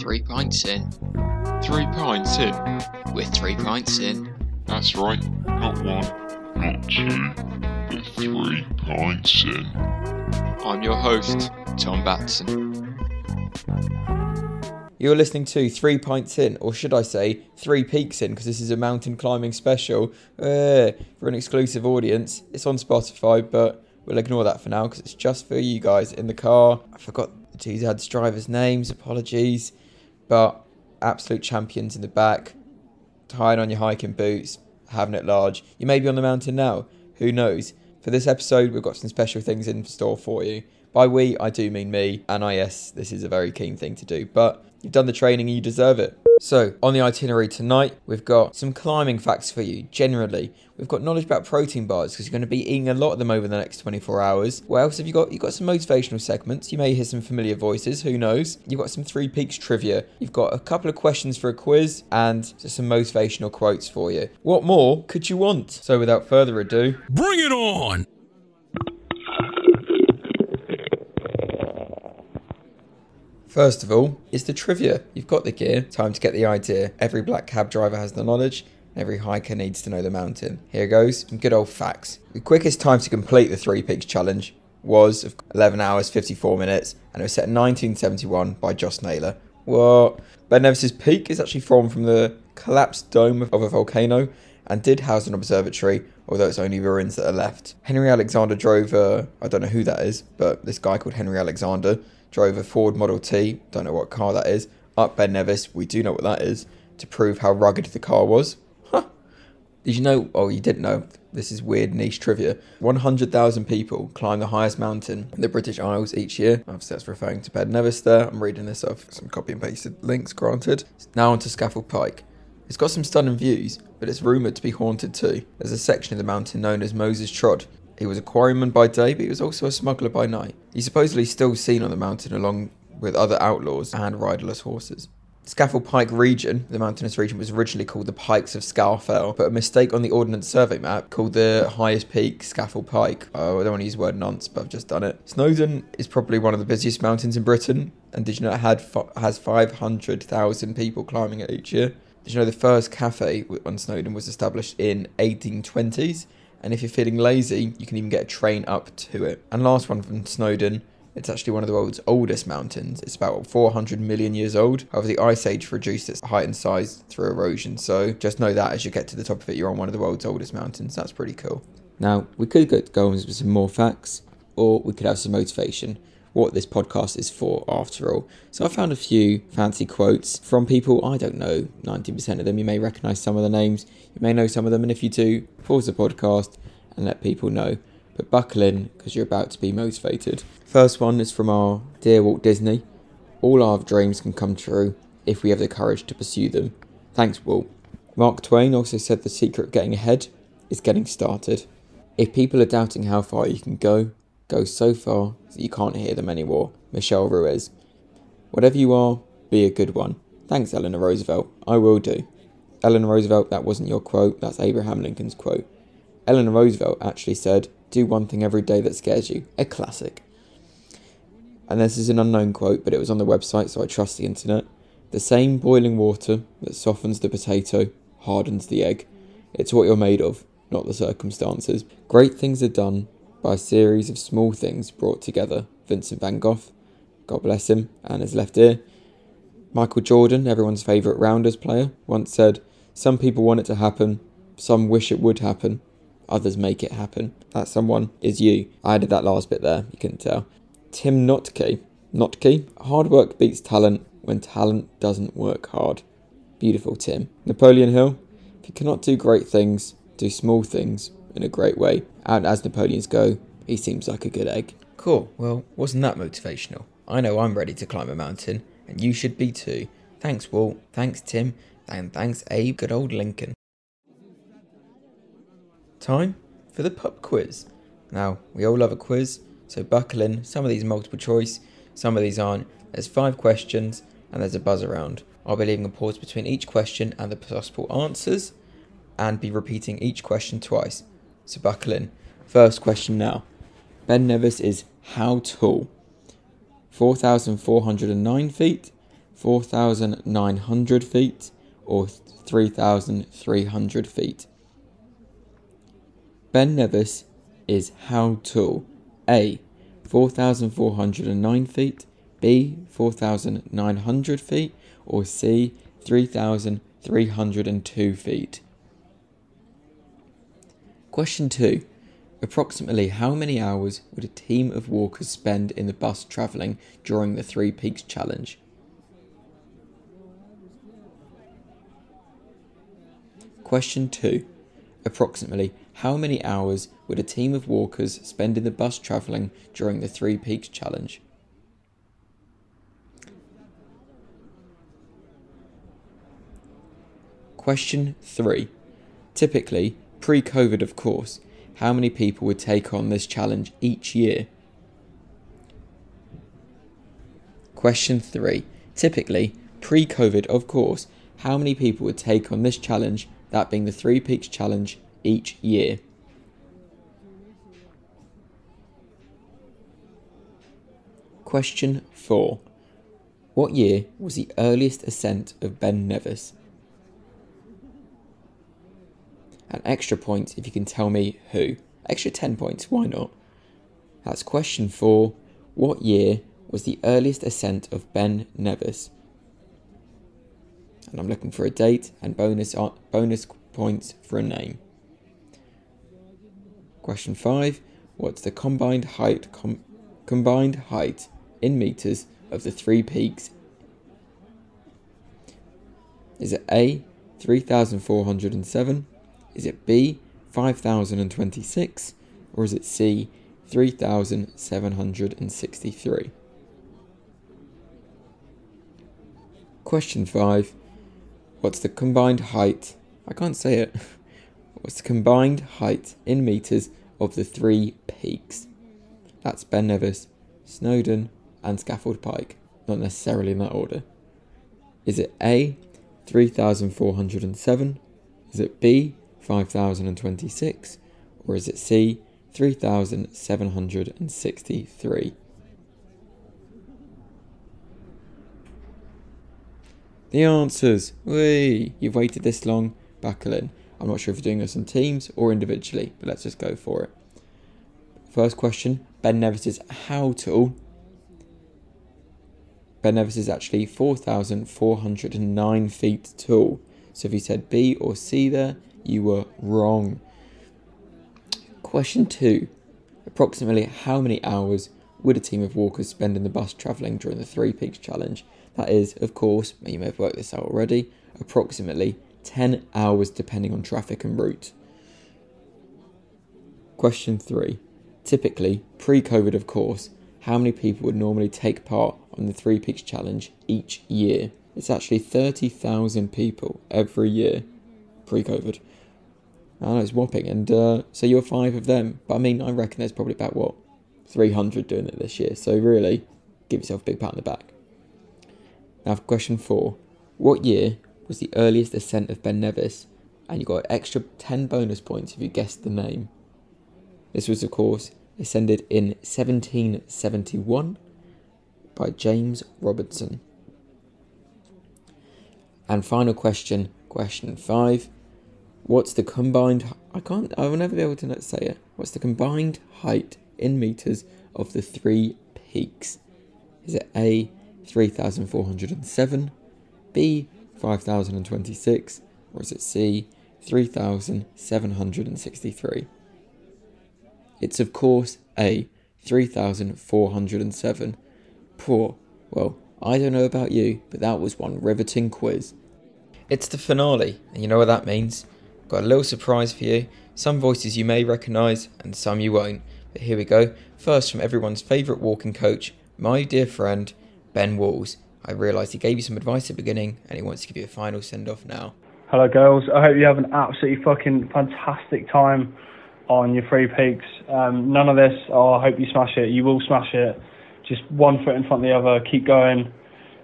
Three pints in. Three pints in. We're three pints in. That's right. Not one, not two, but three pints in. I'm your host, Tom Batson. You're listening to Three Pints In, or should I say Three Peaks In, because this is a mountain climbing special uh, for an exclusive audience. It's on Spotify, but we'll ignore that for now because it's just for you guys in the car. I forgot two dad's drivers' names, apologies. But absolute champions in the back, tying on your hiking boots, having it large. You may be on the mountain now, who knows? For this episode, we've got some special things in store for you. By we, I do mean me, and I, yes, this is a very keen thing to do, but you've done the training and you deserve it. So, on the itinerary tonight, we've got some climbing facts for you, generally. We've got knowledge about protein bars because you're going to be eating a lot of them over the next 24 hours. What else have you got? You've got some motivational segments. You may hear some familiar voices, who knows? You've got some Three Peaks trivia. You've got a couple of questions for a quiz and some motivational quotes for you. What more could you want? So, without further ado, Bring it on! First of all, is the trivia. You've got the gear, time to get the idea. Every black cab driver has the knowledge, every hiker needs to know the mountain. Here goes, some good old facts. The quickest time to complete the Three Peaks Challenge was of 11 hours 54 minutes, and it was set in 1971 by Joss Naylor. What? Ben Nevis's peak is actually formed from the collapsed dome of a volcano and did house an observatory, although it's only ruins that are left. Henry Alexander drove a, I don't know who that is, but this guy called Henry Alexander drove a Ford Model T, don't know what car that is, up Ben Nevis, we do know what that is, to prove how rugged the car was. Huh. Did you know, oh, you didn't know, this is weird niche trivia. 100,000 people climb the highest mountain in the British Isles each year. Obviously, that's referring to Ben Nevis there. I'm reading this off some copy and pasted links, granted. Now onto Scafell Pike. It's got some stunning views, but it's rumoured to be haunted too. There's a section of the mountain known as Moses Trod. He was a quarryman by day, but he was also a smuggler by night. He's supposedly still seen on the mountain along with other outlaws and riderless horses. Scafell Pike region, the mountainous region, was originally called the Pikes of Scafell, but a mistake on the Ordnance Survey map called the highest peak Scafell Pike. Oh, I don't want to use the word nonce, but I've just done it. Snowdon is probably one of the busiest mountains in Britain, and did you know it had has 500,000 people climbing it each year? Did you know the first cafe on Snowdon was established in 1820s? And if you're feeling lazy, you can even get a train up to it. And last one from Snowdon, it's actually one of the world's oldest mountains. It's about 400 million years old. However, the ice age reduced its height and size through erosion. So just know that as you get to the top of it, you're on one of the world's oldest mountains. That's pretty cool. Now, we could go on with some more facts, or we could have some motivation what this podcast is for after all. So I found a few fancy quotes from people I don't know 90% of them. You may recognize some of the names, you may know some of them, and if you do, pause the podcast and let people know. But buckle in because you're about to be motivated. First one is from our dear Walt Disney. All our dreams can come true if we have the courage to pursue them. Thanks, Walt. Mark Twain also said the secret of getting ahead is getting started. If people are doubting how far you can go, go so far that you can't hear them anymore. Michelle Ruiz. Whatever you are, be a good one. Thanks, Eleanor Roosevelt. I will do. Eleanor Roosevelt, that wasn't your quote, that's Abraham Lincoln's quote. Eleanor Roosevelt actually said, Do one thing every day that scares you. A classic. And this is an unknown quote, but it was on the website, so I trust the internet. The same boiling water that softens the potato hardens the egg. It's what you're made of, not the circumstances. Great things are done by a series of small things brought together. Vincent van Gogh, God bless him, and his left ear. Michael Jordan, everyone's favourite Rounders player, once said, Some people want it to happen, some wish it would happen, others make it happen. That someone is you. I added that last bit there, you couldn't tell. Tim Notke. Notke, hard work beats talent when talent doesn't work hard. Beautiful, Tim. Napoleon Hill, if you cannot do great things, do small things in a great way. And as Napoleons go, he seems like a good egg. Cool. Well, wasn't that motivational? I know I'm ready to climb a mountain, and you should be too. Thanks, Walt. Thanks, Tim. And thanks, Abe. Good old Lincoln. Time for the pub quiz. Now, we all love a quiz, so buckle in. Some of these multiple choice, some of these aren't. There's five questions, and there's a buzz around. I'll be leaving a pause between each question and the possible answers, and be repeating each question twice. So buckle in. First question now. Ben Nevis is how tall? 4,409 feet, 4,900 feet, or 3,300 feet? Ben Nevis is how tall? A. 4,409 feet, B. 4,900 feet, or C. 3,302 feet? Question 2. Approximately how many hours would a team of walkers spend in the bus travelling during the Three Peaks Challenge? Question 2. Approximately how many hours would a team of walkers spend in the bus travelling during the Three Peaks Challenge? Question 3. Typically, pre COVID of course, how many people would take on this challenge each year? Question 3. Typically, pre COVID of course, how many people would take on this challenge, that being the Three Peaks Challenge, each year? Question 4. What year was the earliest ascent of Ben Nevis? An extra point if you can tell me who. Extra 10 points, why not? That's question 4. What year was the earliest ascent of Ben Nevis? And I'm looking for a date and bonus bonus points for a name. Question 5. What's the combined height com- combined height in meters of the three peaks? Is it A 3407, is it B 5026 or is it C 3763? Question 5. What's the combined height? I can't say it. What's the combined height in meters of the three peaks? That's Ben Nevis, Snowdon, and Scafell Pike, not necessarily in that order. Is it A, 3,407? Is it B, 5,026? Or is it C, 3,763? The answers. Whee! You've waited this long, buckle in. I'm not sure if you're doing this in teams or individually, but let's just go for it. First question Ben Nevis is how tall? Ben Nevis is actually 4,409 feet tall. So if you said B or C there, you were wrong. Question two Approximately how many hours would a team of walkers spend in the bus travelling during the Three Peaks Challenge? That is, of course, you may have worked this out already, approximately 10 hours depending on traffic and route. Question 3. Typically, pre COVID, of course, how many people would normally take part on the Three Peaks Challenge each year? It's actually 30,000 people every year pre COVID. I know it's whopping, and uh, so you're five of them. But I mean, I reckon there's probably about what 300 doing it this year. So really, give yourself a big pat on the back. Now, for question four, what year was the earliest ascent of Ben Nevis, and you got an extra 10 bonus points if you guessed the name. This was, of course, ascended in 1771 by James Robertson. And final question, question five. What's the combined? I can't. I will never be able to say it. What's the combined height in meters of the three peaks? Is it A three thousand four hundred and seven, B 5026, or is it C, 3763? It's of course A, 3407. Poor. Well, I don't know about you, but that was one riveting quiz. It's the finale, and you know what that means. Got a little surprise for you. Some voices you may recognise, and some you won't. But here we go. First, from everyone's favourite walking coach, my dear friend, Ben Walls. I realised he gave you some advice at the beginning and he wants to give you a final send off now. Hello, girls. I hope you have an absolutely fucking fantastic time on your free Peaks. Um, none of this, oh, I hope you smash it. You will smash it. Just one foot in front of the other. Keep going.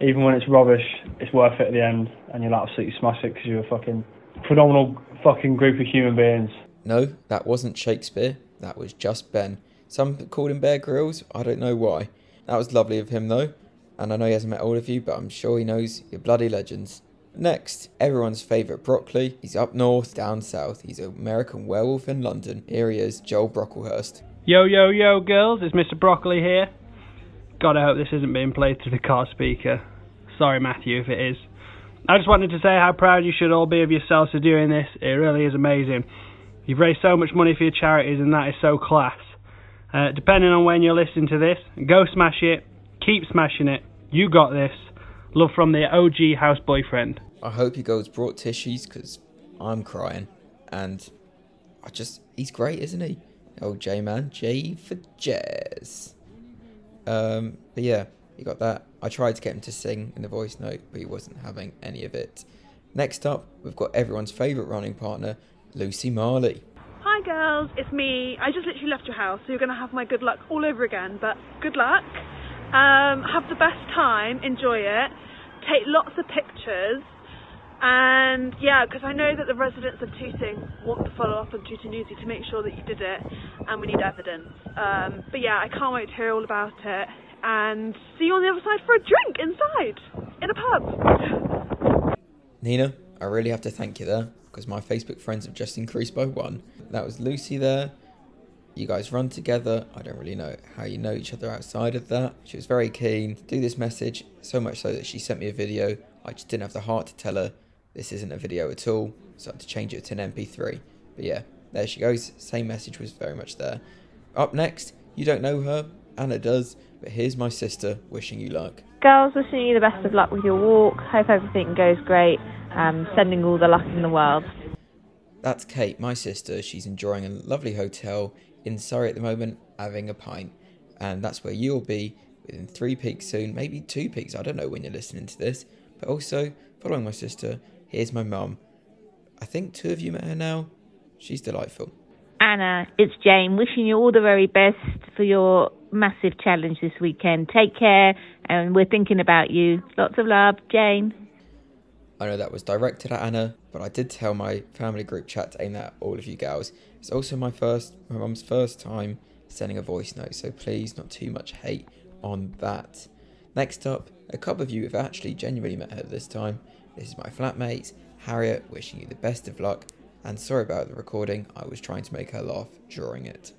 Even when it's rubbish, it's worth it at the end and you'll absolutely smash it because you're a fucking phenomenal fucking group of human beings. No, that wasn't Shakespeare. That was just Ben. Some called him Bear Grylls. I don't know why. That was lovely of him, though. And I know he hasn't met all of you, but I'm sure he knows you're bloody legends. Next, everyone's favourite broccoli. He's up north, down south. He's an American werewolf in London. Here he is, Joel Brocklehurst. Yo, yo, yo, girls, it's Mr. Broccoli here. God, I hope this isn't being played through the car speaker. Sorry, Matthew, if it is. I just wanted to say how proud you should all be of yourselves for doing this. It really is amazing. You've raised so much money for your charities, and that is so class. Uh, depending on when you're listening to this, go smash it. Keep smashing it. You got this. Love from the OG house boyfriend. I hope he goes brought tissues because I'm crying. And I just, he's great, isn't he? Oh, J man, J for jazz. Um, but yeah, you got that. I tried to get him to sing in the voice note, but he wasn't having any of it. Next up, we've got everyone's favourite running partner, Lucy Marley. Hi girls, it's me. I just literally left your house, so you're gonna have my good luck all over again. But good luck. Um, have the best time. Enjoy it. Take lots of pictures. And yeah, because I know that the residents of Tooting want to follow up on Tooting Newsy to make sure that you did it, and we need evidence. Um, but yeah, I can't wait to hear all about it. And see you on the other side for a drink inside in a pub. Nina, I really have to thank you there because my Facebook friends have just increased by one. That was Lucy there. You guys run together. I don't really know how you know each other outside of that. She was very keen to do this message, so much so that she sent me a video. I just didn't have the heart to tell her this isn't a video at all, so I had to change it to an MP3. But yeah, there she goes. Same message was very much there. Up next, you don't know her, Anna does, but here's my sister wishing you luck. Girls, wishing you the best of luck with your walk. Hope everything goes great. Um, sending all the luck in the world. That's Kate, my sister. She's enjoying a lovely hotel in Surrey at the moment, having a pint. And that's where you'll be within three peaks soon, maybe two peaks. I don't know when you're listening to this. But also, following my sister, here's my mum. I think two of you met her now. She's delightful. Anna, it's Jane. Wishing you all the very best for your massive challenge this weekend. Take care, and we're thinking about you. Lots of love, Jane. I know that was directed at Anna, but I did tell my family group chat to aim that at all of you gals. It's also my first, my mum's first time sending a voice note, so please not too much hate on that. Next up, a couple of you have actually genuinely met her this time. This is my flatmate, Harriet, wishing you the best of luck, and sorry about the recording, I was trying to make her laugh during it.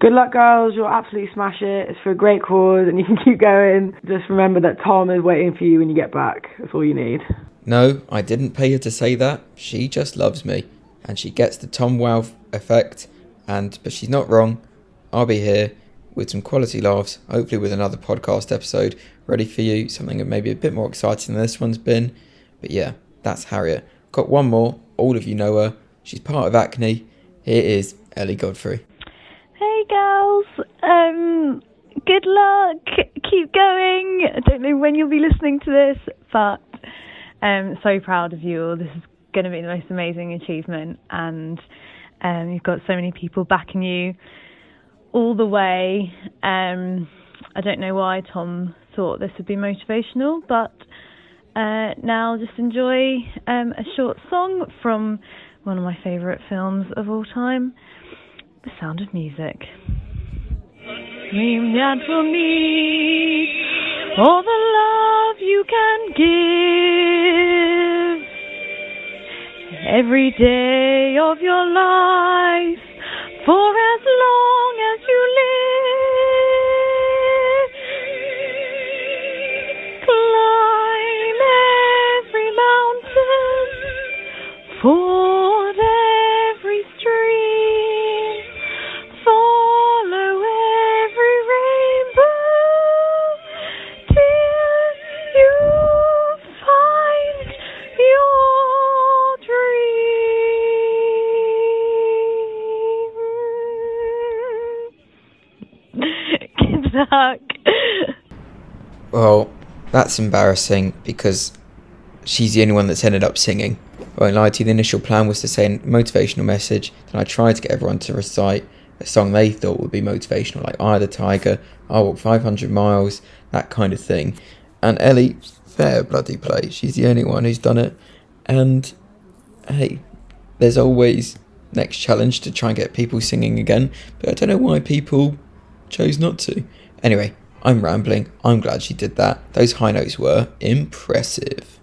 Good luck, girls. You'll absolutely smash it. It's for a great cause, and you can keep going. Just remember that Tom is waiting for you when you get back. That's all you need. No, I didn't pay her to say that. She just loves me, and she gets the Tom Wow effect. And but she's not wrong. I'll be here with some quality laughs, hopefully with another podcast episode ready for you. Something that maybe a bit more exciting than this one's been. But yeah, that's Harriet. Got one more. All of you know her. She's part of Acne. Here is Ellie Godfrey. Hey girls, um, good luck. Keep going. I don't know when you'll be listening to this, but I'm so proud of you all. This is going to be the most amazing achievement, and um, you've got so many people backing you all the way. Um, I don't know why Tom thought this would be motivational, but uh, now just enjoy um, a short song from one of my favourite films of all time. The Sound of Music. Dream that need all the love you can give every day of your life for as long that's embarrassing because she's the only one that's ended up singing. I won't lie to you, the initial plan was to say a motivational message, then I tried to get everyone to recite a song they thought would be motivational, like I the Tiger, I Walk 500 Miles, that kind of thing. And Ellie, fair bloody play, she's the only one who's done it. And hey, there's always next challenge to try and get people singing again, but I don't know why people chose not to. Anyway, I'm rambling. I'm glad she did that. Those high notes were impressive.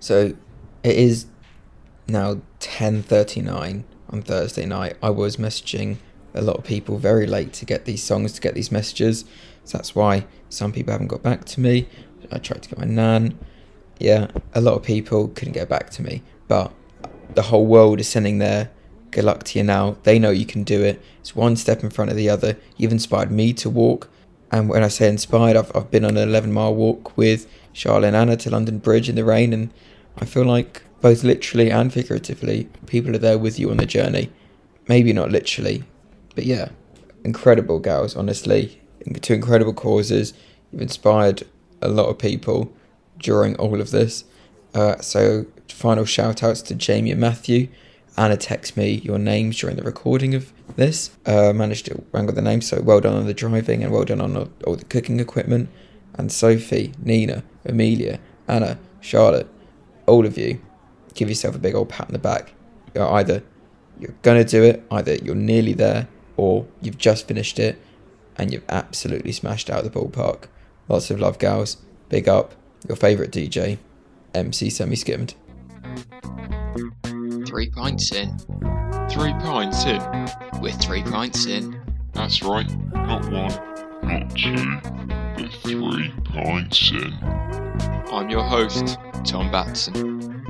So it is now 10:39 on Thursday night. I was messaging a lot of people very late to get these songs, to get these messages. So that's why some people haven't got back to me. I tried to get my nan. Yeah, a lot of people couldn't get back to me, but the whole world is sending their good luck to you now. They know you can do it. It's one step in front of the other. You've inspired me to walk. And when I say inspired, I've, I've been on an 11 mile walk with Charlotte and Anna to London Bridge in the rain. And I feel like both literally and figuratively, people are there with you on the journey. Maybe not literally, but yeah, incredible gals, honestly. Two incredible causes. You've inspired a lot of people during all of this. Uh, so, final shout outs to Jamie and Matthew. Anna text me your names during the recording of this. Uh, managed to wrangle the names, so well done on the driving and well done on all, the cooking equipment. And Sophie, Nina, Emilia, Anna, Charlotte, all of you, give yourself a big old pat on the back. You're either you're gonna do it, either you're nearly there, or you've just finished it and you've absolutely smashed out the ballpark. Lots of love, gals. Big up. Your favourite DJ, MC Semi Skimmed. Three pints in. Three pints in. With three pints in. That's right. Not one, not two, but three pints in. I'm your host, Tom Batson.